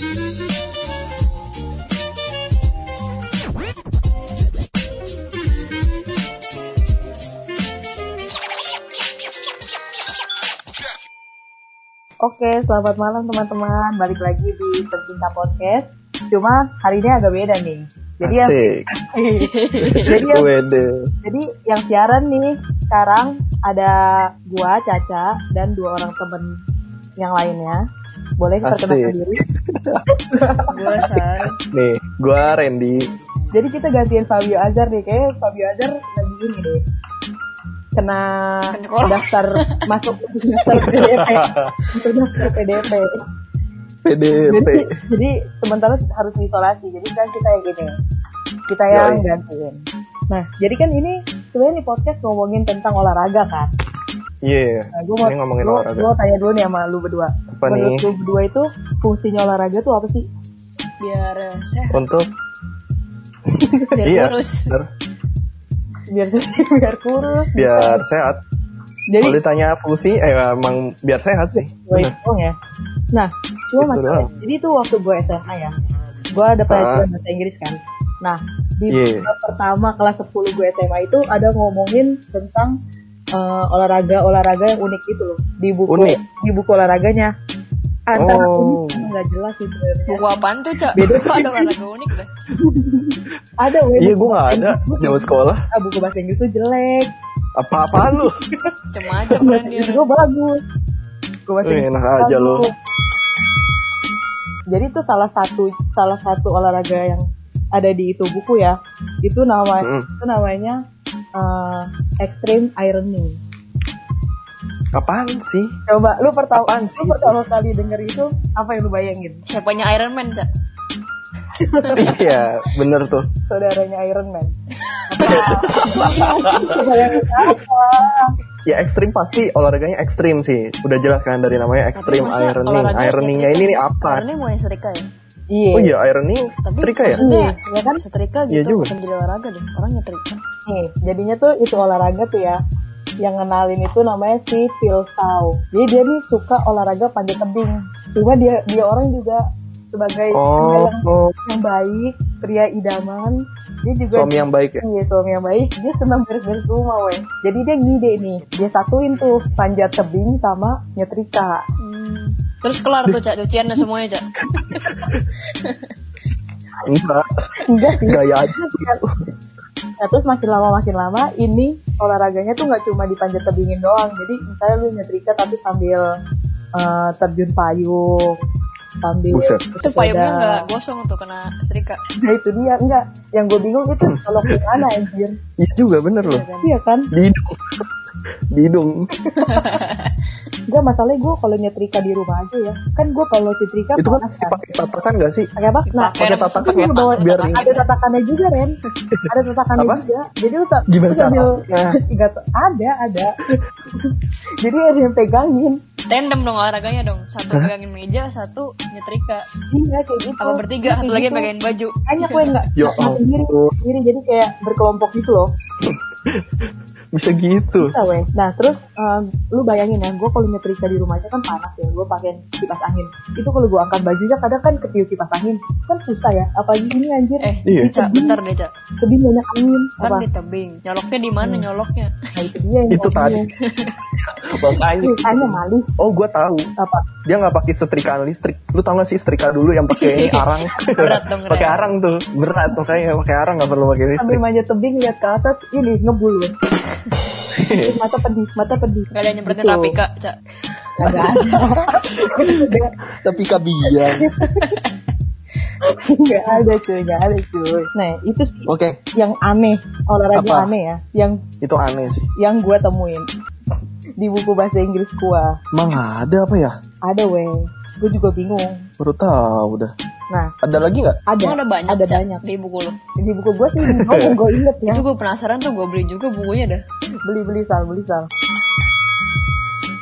Oke, selamat malam teman-teman. Balik lagi di Tercinta Podcast. Cuma hari ini agak beda nih. Jadi yang Asik. jadi yang, Wede. jadi yang siaran nih sekarang ada gua, Caca, dan dua orang temen yang lainnya. Boleh perkenalkan diri? Gue Sar. Nih, gua Randy. Jadi kita gantiin Fabio Azar nih. Kayaknya Fabio Azar lagi ini deh. Kena daftar masuk daftar PDP. Daftar PDP. PDP. jadi, jadi sementara harus diisolasi jadi kan kita yang gini kita yang Yoi. gantiin nah jadi kan ini sebenarnya nih podcast ngomongin tentang olahraga kan Iya. nah, gue mau Ini ngomongin gua- olahraga. gua tanya dulu nih sama lu berdua Apa menurut nih? lu berdua itu fungsinya olahraga tuh apa sih Biar eh, sehat, Untuk biar iya, kurus. bener. biar biar kurus biar sehat. jadi Kalau ditanya fungsi, eh emang biar sehat sih. gue Bener. hitung ya nah cuma masalah jadi itu waktu gue SMA ya gue ada pelajaran Ah. bahasa Inggris kan nah di Iya. tahun pertama kelas 10 gue SMA itu ada ngomongin tentang eh, olahraga olahraga yang unik itu loh di buku Unik? di buku olahraganya antara Oh. unik nggak jelas sih sebenarnya Buku apaan tuh, Cak? Beda. Apa ada olahraga unik dah? ada weh Iya, gua nggak ada zaman sekolah. ah, buku bahasa Inggris tuh jelek Apa-apaan lu? Macam-macam kan dia. Gue bagus buku bahasa Inggris enak gua aja lu. jadi itu salah satu salah satu olahraga yang ada di itu buku ya itu nama Mm. itu namanya eh, extreme ironing Apaan sih? coba lu pertama Apaan lu sih? pertama kali denger itu apa yang lu bayangin Siapanya Iron Man, Cak? iya, bener tuh. saudaranya Iron Man Ya ekstrim pasti olahraganya ekstrim sih. Udah jelas kan dari namanya ekstrim ironing. Ironingnya ini nih sih? apa? Ironing bukan setrika ya? Iya Oh iya, ironing Tapi setrika ya? Iya, ya kan? setrika Iya gitu juga. bukan jadi olahraga deh. Orang nyetrika. nih jadinya tuh itu olahraga tuh ya yang kenalin itu namanya si Phil jadi dia nih suka olahraga panjat tebing cuma dia dia orang juga sebagai Oh, yang, oh, yang baik pria idaman dia juga suami yang baik ya? Iya suami yang baik Dia senang beres-beres rumah weh Jadi dia ngide nih Dia satuin tuh Panjat tebing sama nyetrika Hmm. Terus kelar tuh, Cak. Cuciannya semuanya, Cak. Enggak, Enggak sih gaya aja. Nah terus makin lama makin lama Ini olahraganya tuh nggak cuma dipanjat tebingin doang Jadi misalnya lu nyetrika tapi sambil eh, Terjun payung Sambil Buset. Itu payungnya nggak gosong tuh kena setrika. Nah itu dia Enggak Yang gue bingung itu Kalau gimana anjir Iya juga bener loh. Iya kan Di hidung. Di hidung. Enggak masalahnya gue kalau nyetrika di rumah aja ya Kan gue kalau nyetrika Itu kan pakai tatakan gak sih? Pakai apa? Nah, pakai tatakan ya, bawa- biar ada tatakannya juga Ren ada tatakannya Apa? juga jadi lu tak Gimana sambil caranya? Nggak tahu. ada ada jadi ada yang pegangin Tandem dong olahraganya dong. Satu pegangin meja, satu nyetrika. iya kayak gitu Apa bertiga, satu lagi pegangin baju. hanya gue nggak nggak sendiri ampun. sendiri jadi kayak berkelompok gitu loh Bisa gitu. bisa weh nah terus eh, lu bayangin ya gue kalau nyetrika di rumah aja kan panas ya gue pakai kipas angin itu kalau gue angkat bajunya kadang kan ketiup kipas angin kan susah ya apalagi ini anjir Eh, Iya. Cak, bentar deh, Cak. lebih banyak angin Kan apa di tebing. Nyoloknya di mana nyoloknya? nah itu dia yang Itu tadi. Makanya. ceritanya malih Oh, gue tahu. apa Dia nggak pakai setrikaan listrik. Lu tau gak sih setrika dulu yang pakai ini arang? Berat dong, pakai arang tuh. Berat makanya pakai arang nggak perlu pakai sambil listrik. manjat tebing lihat ke atas ini ngebul mata pedih mata pedih Gak ada yang nyemprotin Gitu. Rapika, Cak. Nggak ada Tapi kabian. nggak ada cuy nggak ada cuy nah itu sih Oke, yang aneh olahraga Apa? aneh ya yang itu aneh sih. yang gue temuin di buku bahasa Inggris gue Emang ada apa ya? ada weh gue juga bingung Baru tahu dah. nah Ada lagi nggak? ada ada banyak, ada banyak di buku lo. di buku gue sih gue gue inget ya Itu gue penasaran tuh, gue beli juga bukunya dah. beli beli sal beli sal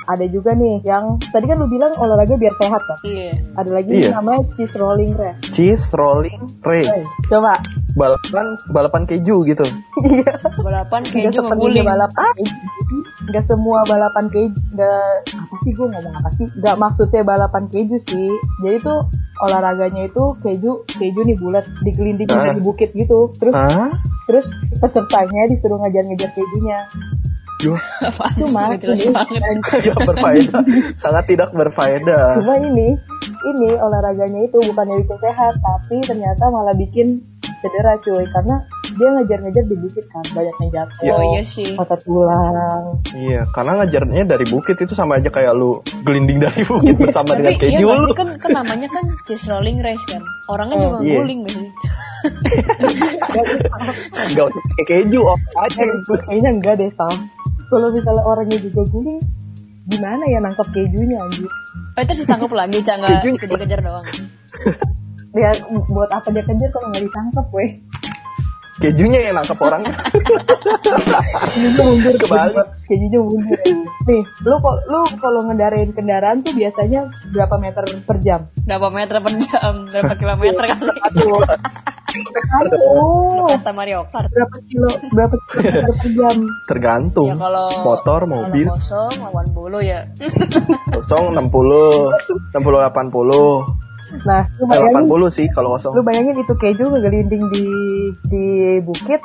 ada juga nih yang tadi kan lu bilang olahraga biar sehat kan Iya. ada lagi Iya. namanya cheese rolling race Cheese rolling Hey, race. coba Balapan balapan keju gitu. Iya. Balapan keju sepenuhnya ngeguling. balapan keju. Nggak semua balapan keju. Nggak apa sih gue ngomong apa sih? Nggak maksudnya balapan keju sih. Jadi tuh olahraganya itu keju keju nih bulat digelindingin Ah. dari bukit gitu terus Hah? terus pesertanya disuruh ngajar-ngajar kejunya Yo, Apaan sih? cuma ini tidak berfaedah. Sangat tidak berfaedah. cuma ini ini olahraganya itu bukannya bikin sehat tapi ternyata malah bikin cedera cuy karena dia ngejar-ngejar di bukit kan banyak yang jatuh Ya. Oh iya sih. patah tulang Iya, karena ngajarnya dari bukit itu sama aja kayak lu gelinding dari bukit bersama dengan Tapi iya keju nggak lu. sih kan, kan namanya kan chase rolling race kan. Orangnya Oh, juga iya. guling gak sih? Enggak usah pakai keju, off aja. kayaknya enggak deh Sal kalau misalnya orangnya juga guling gimana ya nangkep kejunya anjir Oh itu ditangkap lagi, Cak. Nggak dikejar-kejar doang. dia buat apa dia kejar kalau nggak ditangkap weh Kejunya yang nangkep orang. kejunya mundur Kebalik. kejunya mundur nih lu kok lu kalau ngendarain kendaraan tuh biasanya berapa meter per jam Berapa meter per jam? Berapa kilometer kali? aduh aduh Kata Mario Kart. berapa kilo berapa kilometer per jam Tergantung. Ya kalau Motor, kalau mobil, kosong lawan bulu ya. kosong 60, 60 80. Nah lu bayangin 80 sih kalau lu kosong. bayangin itu keju ngegelinding di di bukit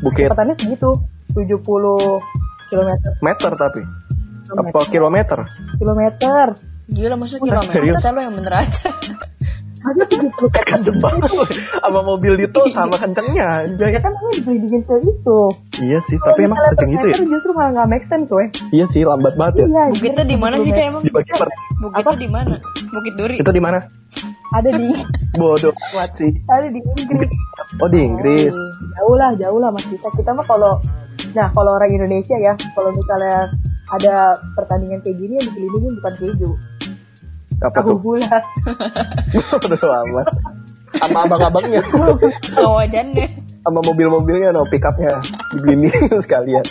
Bukit kecepatannya segitu 70 kilometer meter tapi. Apa kilometer? kilometer Gila serius? kilometer lo yang bener aja. ada 70 Kenceng banget. Sama mobil itu sama kencengnya. ya kan ini digelindingin ke itu Iya sih, tapi emang seceng itu ya? justru malah nggak make sense weh Iya sih, lambat banget ya. iya Bukitnya di mana sih, emang? Dibagi per Bukitnya di mana? Bukit Duri. itu di mana? ada di Bodoh amat sih. ada di Inggris Oh di Inggris. jauh lah jauh lah mas kita kita mah kalau nah kalau orang Indonesia ya kalau misalnya ada pertandingan kayak gini yang dikelilingin bukan keju Apa tahu tuh? bulat Bodoh amat. Sama abang-abangnya, Oh, wajannya. Sama mobil-mobilnya, no pickupnya, digelindingin sekalian.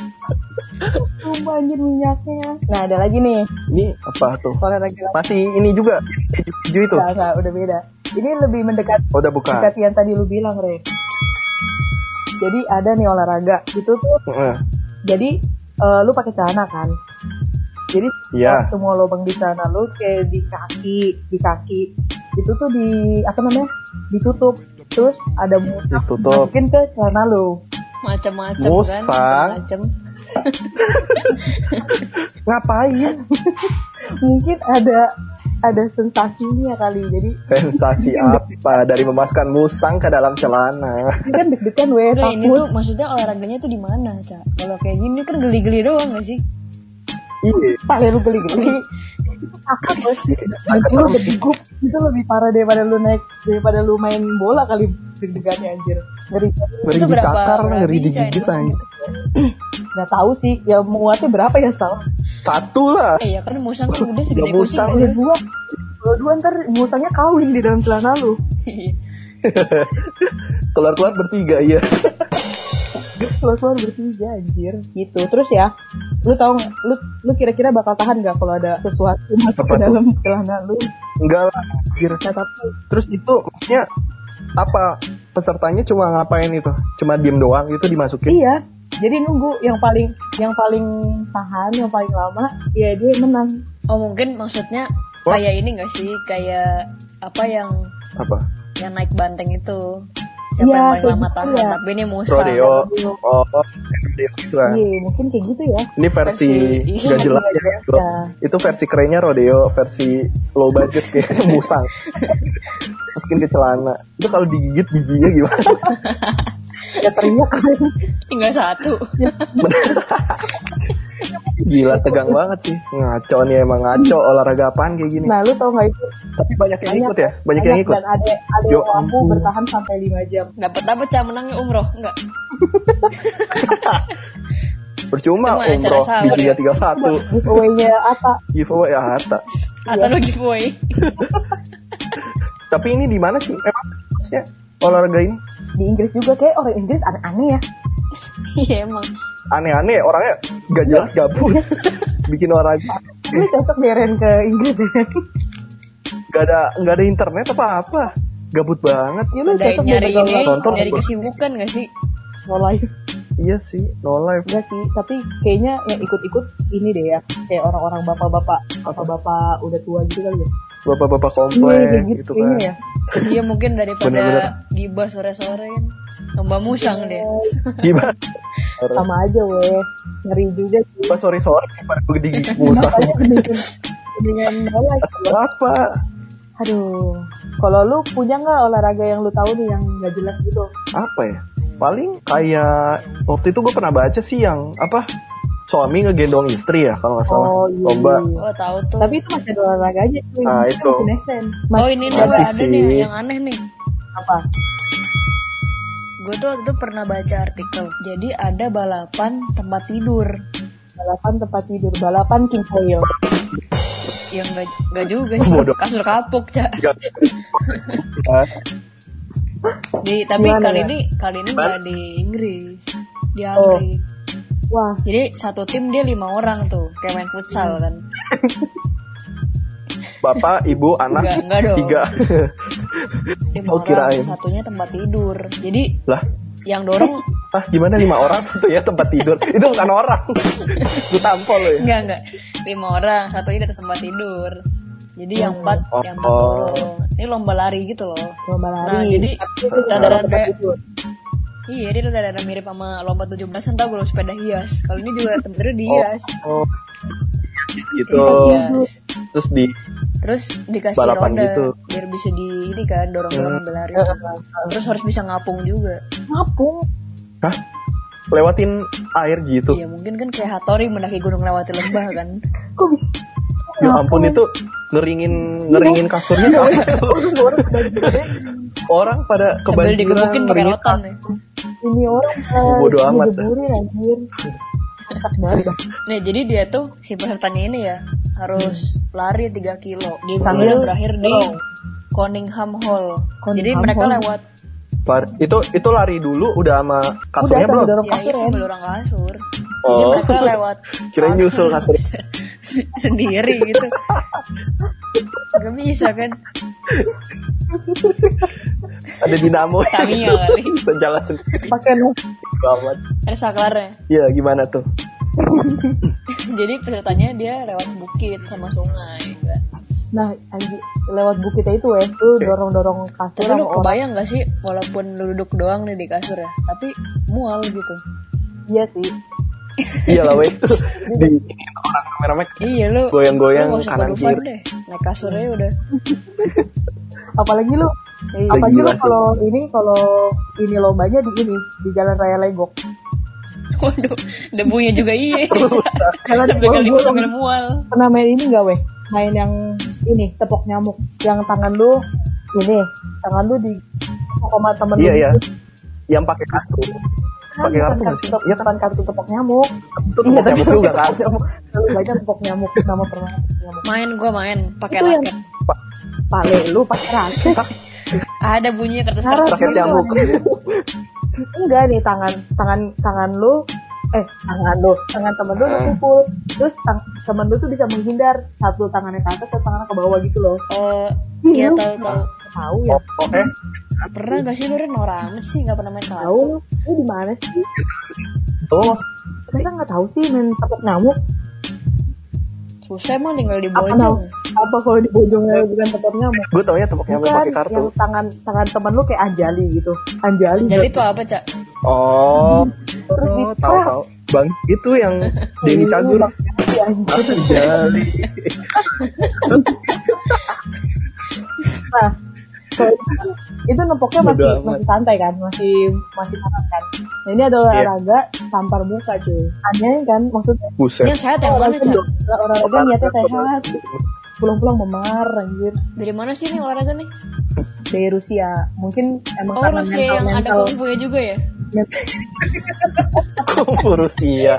sumpah anjir minyaknya nah ada lagi nih Ini apa tuh? olahraga Masih ini juga keju-keju itu. Nggak, nggak, udah beda ini lebih mendekat Oh, udah buka. mendekat yang tadi lu bilang Re jadi ada nih olahraga itu tuh Heeh. jadi eh, lu pakai celana kan jadi Iya. semua lubang di sana lu kayak di kaki di kaki itu tuh di apa namanya ditutup terus ada musang Ditutup. masukin ke celana lu Macam-macam kan. Musang. Macam-macam. Ngapain? mungkin ada ada sensasinya kali jadi Sensasi apa dari memasukkan musang ke dalam celana? ini kan deg-degan weh ini tuh maksudnya olahraganya tuh di mana, Cak? Kalau kayak gini kan geli-geli doang gak sih? Iya. pale lu geli-geli takut bos itu lu berdegup itu lebih parah daripada lu naik daripada lu main bola kali deg-degannya anjir ngeri Ngeri Itu berapa- dicakar, ngeri digigit anjir. nggak tahu sih ya muatnya berapa ya sal Satu lah. Eh ya kan musang kan udah Ya, segede musang. kucing gak dua kalau dua ntar musangnya kawin di dalam celana lu sih? Keluar-keluar bertiga ya. keluar keluar bertiga anjir gitu terus ya lu nggak lu lu kira-kira bakal tahan nggak kalau ada sesuatu masuk Apa ke tuh? dalam celana lu Enggak lah. Anjir. nah tapi Terus itu maksudnya apa pesertanya cuma ngapain itu? Cuma diem doang itu dimasukin? iya jadi nunggu yang paling yang paling tahan yang paling lama ya dia menang Oh mungkin maksudnya kayak ini gak sih? Kayak apa yang Apa? yang naik banteng itu? Siapa Iya, yang paling lama gitu tahan? ya. Tapi ini musang. Rodeo. Oh, rodeo gitu lah. iya mungkin kayak gitu ya Ini versi Versi- nggak jelas iya, ya. iya. Itu versi kerennya rodeo, versi low budget kayak musang. Masukin ke celana. Itu kalau digigit bijinya gimana? ya teriak Tinggal satu. Gila tegang banget sih. Ngaco nih emang ngaco olahraga apaan kayak gini. nah lu tau nggak itu Tapi banyak yang ikut ya? Banyak yang ikut. dan ada ada Yo yang mampu ampun. bertahan sampai 5 jam Dapat apa Cak menangnya umroh? Enggak. Percuma Cuma umroh bijinya ya. 31. giveaway-nya apa Giveaway ya harta. Atau lo giveaway? Tapi ini di mana sih? Emang maksudnya olahraga ini di Inggris juga kayak orang Inggris aneh-aneh ya Iya emang. aneh-aneh orangnya gak jelas gabut bikin olahraga ini cocok diarahin ke Inggris. Ya gak ada nggak ada internet apa apa gabut banget. Ya lu cocok nyari ini, nonton. nyari kesibukan gak sih? mau live iya sih no life. Enggak sih tapi kayaknya yang ikut-ikut ini deh ya. Kayak orang-orang bapak-bapak bapak-bapak udah tua gitu kali ya. Bapak-bapak Iya, komplek gitu gitu kayaknya kan. ya. Iya mungkin daripada gibah sore-sore kan. Lomba musang deh. Gimana? sama aja weh ngeri juga sih Pas sorry sorry pada gue digigit musang. mendingan bola. Apa? aduh kalau lu punya nggak olahraga yang lu tahu nih yang nggak jelas gitu Apa ya? Paling kayak waktu itu gue pernah baca sih yang apa? Suami ngegendong istri ya kalau nggak salah. oh iya Lomba. Oh tahu tuh. tapi itu masih ada olahraga aja Nah, itu. masih oh ini nih Masih ada sih. nih yang aneh nih. apa Gue tuh waktu itu pernah baca artikel. Jadi ada balapan tempat tidur. balapan tempat tidur balapan king coil Yang gak, gak juga sih. Bodoh. Kasur kapuk, Cak. Di, tapi Gimana kali ya? ini kali ini nggak di Inggris. Di Oh. Amerika. wah Jadi satu tim dia lima orang tuh, kayak main futsal kan. Bapak, ibu, anak, Enggak, enggak dong. tiga. Lima Oh, orang, kirain. satunya tempat tidur. Jadi lah, yang dorong ah gimana lima orang satu ya tempat tidur? Itu bukan orang. Lu tampol lo ya. enggak enggak lima orang, satunya di atas tempat tidur. Jadi yang empat, Oh. yang empat dorong. Ini lomba lari gitu loh. lomba lari Nah, jadi itu rada-rada kayak- tidur. Iya, dia udah ada mirip sama lomba 17-an tau belum sepeda hias. Kalau ini juga tempat tidur dihias. Oh, gitu. Iya, hias. Terus di Terus dikasih Balapan roda gitu. biar bisa di ini kan dorong-dorong Hmm. berlari. Terus harus bisa ngapung juga. ngapung Hah? Lewatin air gitu. Iya mungkin kan kayak Hattori mendaki gunung lewati lembah kan. kok bisa Ya ampun itu ngeringin ngeringin kasurnya sampai orang pada Sambil kebanjiran ngeringin rotan ya. ini orang eh, Bodo amat. anjir. Nih jadi dia tuh si pesertanya ini ya harus lari 3 kilo. Di Sambil berakhir di. Cunningham Hall. Cunningham jadi mereka Hall. lewat Par- itu itu lari dulu udah sama kasurnya Udah, belum? dorong ya kasur itu ya. orang kasur. Jadi Oh. mereka lewat Kirain nyusul kasur. sendiri gitu. Gak bisa kan? Ada dinamo. Tamiya kali. Bisa jalan sendiri pakai nu. Ada saklarnya. Iya gimana tuh? Jadi pesertanya dia lewat bukit sama sungai. Enggak. nah anjir lewat bukitnya itu ya tuh dorong dorong kasur Tapi lu orang kebayang gak sih walaupun lu duduk doang nih di kasur ya, tapi mual gitu. iya sih Iya lah weh itu di orang kameramen Iya lu Goyang-goyang lu kanan kiri. deh. Naik kasurnya udah. apalagi lu Iya. apalagi lu kalau ini kalau ini lombanya di ini di jalan raya Legok Waduh, debunya juga iya. Jalan sambil kali mual. pernah main ini nggak weh main yang ini tepok nyamuk yang tangan lu ini tangan lu di sama temen Iya lu iya. gitu. Yang pakai kartu. Pakai Bukan kartu nggak sih? tepok- Iya kan? kartu tepok nyamuk Itu tepuk nyamuk juga kan? tepok nyamuk. Lalu banyak tepok nyamuk nama pernah tepok nyamuk Main gua main pakai raket. pale lu pakai raket Ada bunyinya kertas kertas. Raket gitu, nyamuk. enggak nih tangan tangan tangan lu eh tangan lu tangan temen lu dipukul. Terus tang, temen lu tuh bisa menghindar satu tangannya ke atas satu tangannya ke bawah gitu loh. Oh, iya lu tahu tahu. tahu ya. Oh, oh eh. Pernah gak sih lu Ren orang sih gak pernah main tahu kartu? lu lu di mana sih? Oh, Masa nggak tahu sih main tepuk nyamuk. Susah emang tinggal di bojong. Tau apa kalau di bojongnya bukan tepuk nyamuk gue taunya tepuk nyamuk bukan pakai kartu. yang tangan tangan temen lu kayak anjali gitu anjali Jadi itu apa, Cak? Oh, Terus oh gitu. tahu tahu. Bang, itu yang Denny Cagur. Iya, anjir. Jali. Nah, kalau itu itu nepoknya masih amat. masih santai kan, masih masih santai kan. Nah ini ada Iya. olahraga tampar muka cuy. Aneh kan, maksudnya Buset. Yang sehat yang mana, Cak? olahraga niatnya sehat. Pulang-pulang memar anjir Dari mana sih ini olahraga nih? dari Rusia. Mungkin emang Oh, karena Rusia mental yang ada kungfunya juga ya? Kungfu Rusia.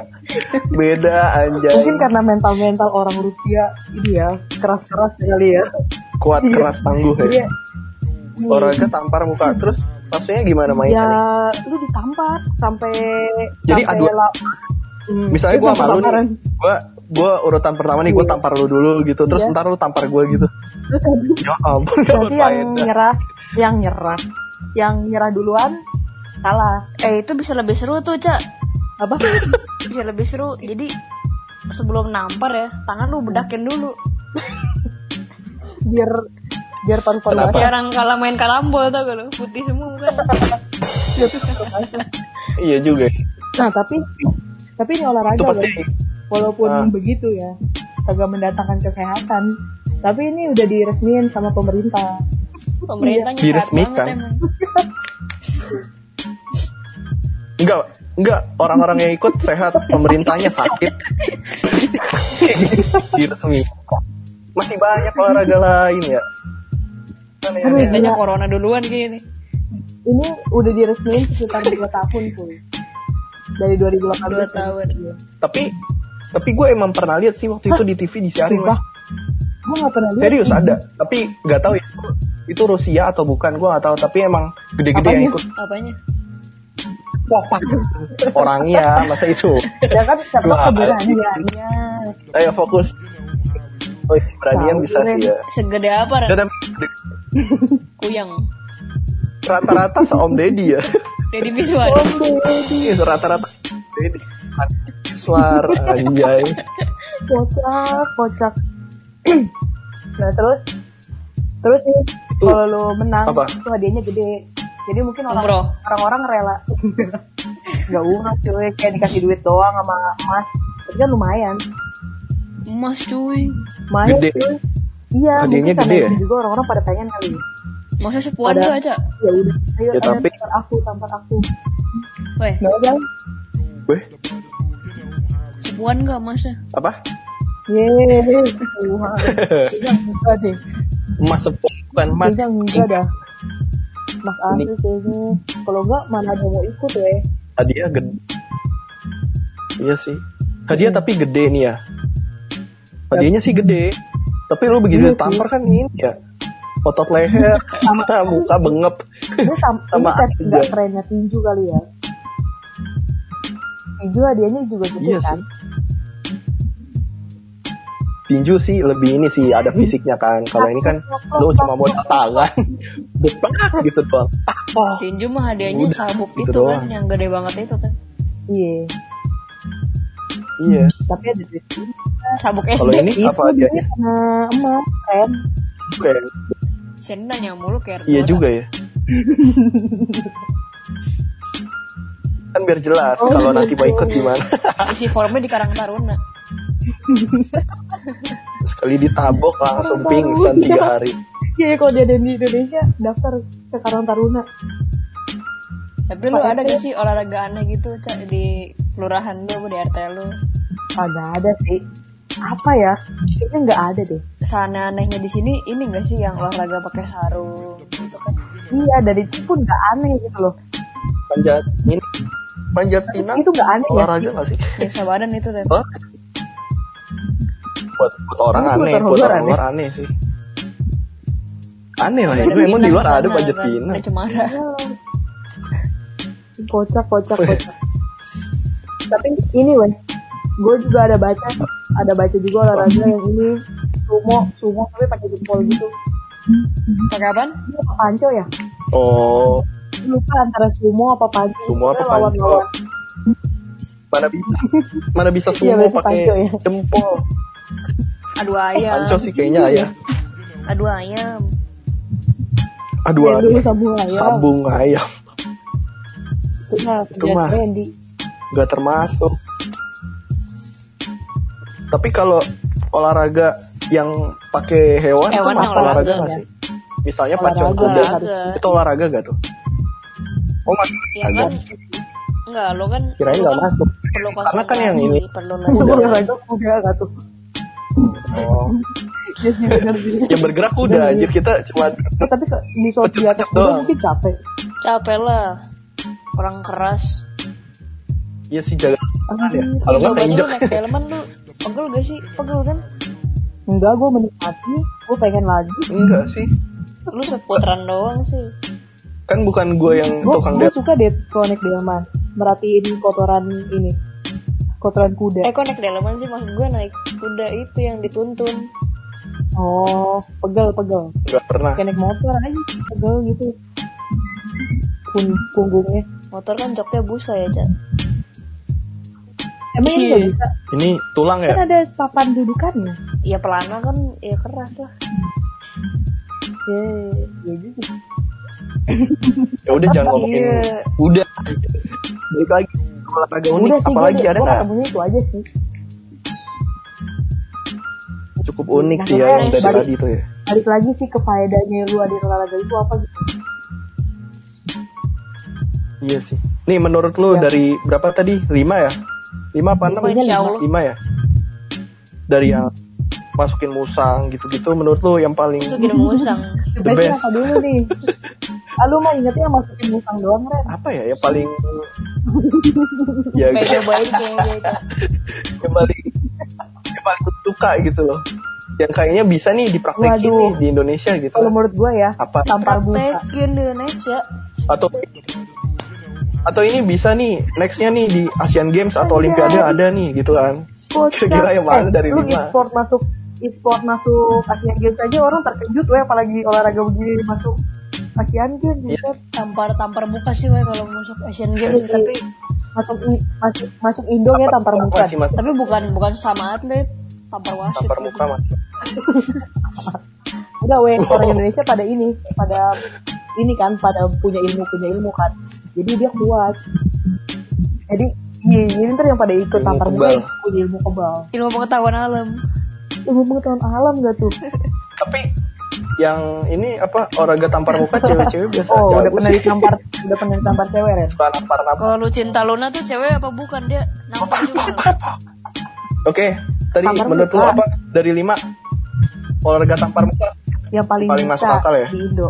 Beda anjay. Mungkin karena mental mental orang Rusia ini ya keras-keras kali ya. Kuat keras tangguh ya. ya, Olahraga tampar muka terus maksudnya gimana ya mainnya? lu ditampar sampai Jadi sampai adu- la- Hmm, Misalnya gue sama lu tamparan. nih, gue gue urutan pertama nih gue Iya. tampar lu dulu gitu, terus Iya. ntar lu tampar gue gitu. Ya ampun, Berarti yang nyerah, yang nyerah, yang nyerah duluan kalah. Eh, itu bisa lebih seru tuh, Cak. Apa? Bisa lebih seru. Jadi sebelum nampar ya, tangan lu bedakin dulu. biar biar paru-paru Kenapa? Kayak orang kalah main karambol tau gak lo Putih semua mukanya Iya juga. Nah tapi tapi ini olahraga Itu pasti. Walaupun Ah. begitu ya, kagak mendatangkan kesehatan. Tapi ini udah diresmiin sama pemerintah. Pemerintahnya sehat Diresmikan. enggak enggak orang-orang yang ikut sehat, pemerintahnya sakit. Diresmi. Masih banyak olahraga lain ya. Mana ya? Pemerintahnya gila. corona duluan gini Ini udah diresmiin sekitar 2 tahun tuh. Dari 2018. Dua tahun. Iya. Tapi tapi gue emang pernah lihat sih waktu itu di TV disiarin. Sumpah. Gue gak pernah lihat. Serius ada, tapi nggak tahu ya itu, itu Rusia atau bukan gue nggak tahu. Tapi emang gede-gede yang ikut. Apanya? Wah, pak. orangnya masa itu. Ya kan siapa keberaniannya. Ayo fokus. Oh, iya, beranian Tahu, bisa keren. sih ya. Segede apa Ran? Kuyang rata-rata seom Deddy ya. Oh, baby. Iya, rata-rata Deddy. Suar anjay. Kocak, kocak. nah terus, terus nih, kalau lo menang, apa? itu hadiahnya gede. Jadi mungkin orang Umroh. orang-orang rela. Gak umroh cuy, kayak dikasih duit doang sama emas. Tapi kan lumayan. Emas cuy Lumayan Gede. cuy. Iya, Hadiahnya mungkin gede ya? juga orang-orang pada pengen kali. Masa sepuan aja? Ya udah, ayo, Ya, ayo tapi- tampar aku, tampar aku. Weh, Nggak ada. Weh, sepuan gak masa? apa? Yeay, Tuhan. Enggak deh. Emas sepuluh bukan emas. Kayaknya enggak dah. Mas Asri kayaknya. Kalau enggak, mana ada mau ikut ya. Hadiah gede. Iya sih. Hadiah tapi gede nih ya. Hadiahnya sih gede. Tapi lu begitu Iya sih. ditampar kan ini ya. Otot leher, muka bengep. Ini sam Sama ini juga. trennya tinju kali ya. Tinju hadiahnya juga gede Iya kan. Tinju sih lebih ini sih ada fisiknya kan. Kalau ini kan lu cuma modal tangan. Bepak gitu doang. Oh. Tinju mah hadiahnya Udah, sabuk gitu itu kan doang. Yang gede banget itu kan Iya. Iya. Tapi ada duit ini. Sabuk Kalau SD ini Itu apa dia hadiahnya? emas kan. Kayak Sini nanya mulu kayak Iya juga ya. kan biar jelas Oh, kalau gitu. nanti mau ikut gimana. Isi formnya di Karang Taruna Sekali ditabok langsung pingsan tiga hari. Iya, kalau dia ada di Indonesia, daftar ke Karang Taruna. Tapi lu ada gak sih olahraga aneh gitu Cak Di kelurahan lu di RT lu Kagak ada sih. Apa ya? Kayaknya nggak ada deh. Sana anehnya di sini ini gak sih yang olahraga pakai sarung gitu kan Iya, dari itu pun nggak aneh gitu loh. Panjat ini panjat pinang Itu nggak aneh ya. olahraga nggak sih? Nyiksa badan itu kan Hah? Buat, buat orang Itu aneh, buat luar orang aneh. luar aneh sih. Aneh lah, itu emang di luar ada panjat pinang. Cemara Kocak, kocak, kocak. Tapi ini weh, gue juga ada baca, ada baca juga olahraga yang ini sumo, sumo tapi pakai jempol gitu. Pakai apaan? Ini apa panco ya? Oh, Lupa antara sumo apa panco. Sumo apa panco? mana bisa? Mana bisa Iya, semua berarti pakai ya. jempol? Adu ayam Panco sih kayaknya ya. Adu ayam Aduh, Yang aduh. dulu sambung ayam. Sabung ayam. Itu mah Itu mah. Nggak termasuk. Tapi kalau olahraga yang pakai hewan, itu Hewan yang olahraga olahraga, nggak sih? Misalnya Olahraga, pacuan kuda, itu olahraga gak tuh? Oh masuk Ya olahraga. kan Enggak lo kan Kirain lo nggak kan masuk. Perlu Karena kan yang ini. Perlu Itu latihan. olahraga kuda nggak tuh? Oh. Iya sih bener sih. yang bergerak kuda, anjir kita cuma Eh, tapi ke- di doang. mungkin capek. Capek lah Orang keras Iya sih jaga tangan ya. Anjir. Kalau nggak injek. lu naik delman lu Pegel gak sih? Pegel kan? Enggak, gue menikmati. Gue pengen lagi. Enggak sih. Lu seputaran doang sih Kan bukan gue yang Gue tukang gue suka deh naik delman. Merhatiin kotoran ini. Kotoran kuda. Eh kok naik delman sih? Maksud gue naik kuda itu yang dituntun Oh, pegel pegel. Enggak pernah. Kayak naik motor aja pegel gitu. Pun punggungnya. Motor kan joknya busa ya Cak Emang ini Iya. bisa? Ini tulang ya? Kan ada papan dudukannya. Ya pelana kan ya keras lah ya ya gitu Ya udah jangan ngomongin. Iya. Udah. Balik lagi olahraga unik udah sih apalagi ada nggak? itu aja sih Cukup unik sih ya yang dari tadi tuh ya. balik lagi sih ke faedahnya lu ada olahraga itu apa gitu Iya sih. Nih menurut lu Iya. dari berapa tadi? 5 ya? 5 apa 6? Pokoknya Insya lima. Allah. 5 ya? Dari yang masukin musang gitu-gitu menurut lu yang paling Itu musang. the best apa dulu nih ah lu mah ingetnya masukin musang doang Ren apa ya yang paling ya gitu. gitu. yang paling yang paling suka gitu loh yang kayaknya bisa nih dipraktekin Waduh. nih di Indonesia gitu kalau menurut gue ya apa tampar buka Praktekin di Indonesia. atau atau ini bisa nih nextnya nih di Asian Games atau Anjay. Olimpiade ada nih gitu kan. Kira-kira yang mana dari lu lima? e-sport masuk e-sport masuk Asian Games aja orang terkejut weh apalagi olahraga begini masuk Asian Games Iya. buset. Tampar-tampar muka sih weh kalau masuk Asian Games. Iya. tapi masuk masuk masuk Indo ya tampar muka masih masuk tapi bukan bukan sama atlet. Tampar wasit. tampar muka mas enggak weh orang Indonesia pada ini pada ini kan pada punya ilmu punya ilmu kan jadi dia kuat jadi iya, ini ntar yang pada ikut tampar muka punya ilmu kebal Ilmu pengetahuan alam. ilmu pengetahuan alam gak tuh tapi yang ini apa olahraga tampar muka cewek-cewek biasa oh udah pernah ditampar udah pernah ditampar cewek Ren suka nampar nampar Kalau lu cinta Luna tuh cewek apa bukan dia? Nampar juga. oke tadi Tampar menurut lu apa dari lima olahraga tampar muka yang paling, Paling masuk akal ya? di Indo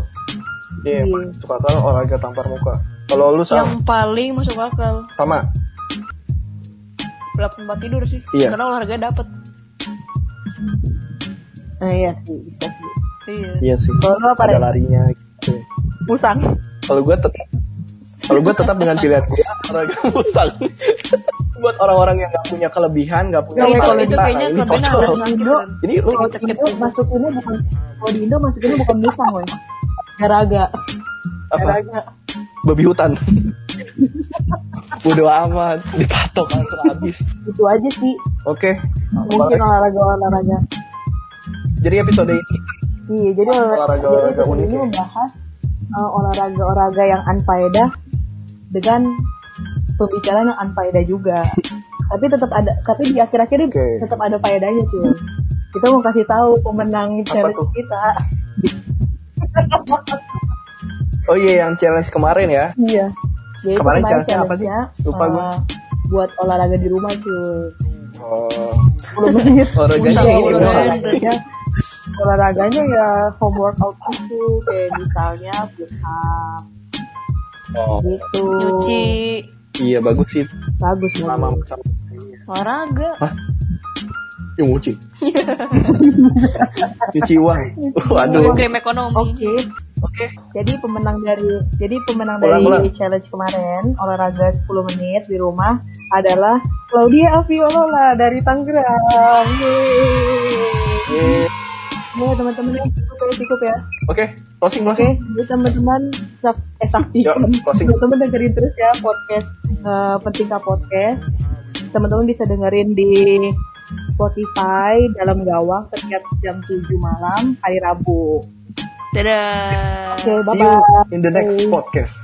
Iya, Iya. suka kan olahraga tampar muka. Kalau lu sama, Yang paling masuk akal. sama. Belap tempat tidur sih. Iya. Karena olahraga dapet. nah iya sih bisa sih Iya. Iya sih. kalau Ada larinya gitu. musang Kalau gue tetap kalau gue tetap dengan pilihan gue olahraga musang. Buat orang-orang yang nggak punya kelebihan, nggak punya itu- talenta, itu kayaknya ini kelebihan cocok. Indo. Ini lu kalau Indo gitu. masukinnya bukan kalau di Indo masukinnya bukan musang weh garaga apa? garaga Babi hutan. Bodoh amat, dipatok langsung habis. itu aja sih Oke. mungkin olahraga olahraga Jadi episode ini iya jadi Olahraga- olahraga unik ini ya? membahas uh, olahraga-olahraga yang unfaedah dengan pembicaraan yang unfaedah juga tapi tetap ada tapi di akhir-akhir ini Oke. tetap ada faedahnya cuy kita mau kasih tahu pemenang challenge kita Oh iya yang challenge kemarin ya. iya Jadi Kemarin challenge-nya apa sih? Lupa gua. uh, buat olahraga di rumah cuy Oh. 10 menit Olahraganya Musang, ini olahraganya olahraganya ya home workout gitu kayak misalnya push up Oh. gitu Nyuci Iya bagus sih. bagus Lama olahraga. Yang nguci. Cuci uang. Waduh. Krim ekonomi. oke Oke. jadi pemenang dari jadi pemenang Ulang, dari ulang. challenge kemarin olahraga 10 menit di rumah adalah Claudia Aviolola dari Tangerang Yeay. Ya teman-teman cukup ya cukup ya Oke. Closing Oke, closing. jadi teman-teman sak- eh saksikan. Yuk, closing. Teman-teman dengerin terus ya podcast eh, Pentingkah Podcast. Teman-teman bisa dengerin di Spotify dalam gawang setiap jam 7 malam hari Rabu. Dadah. Oke, See you in the next podcast.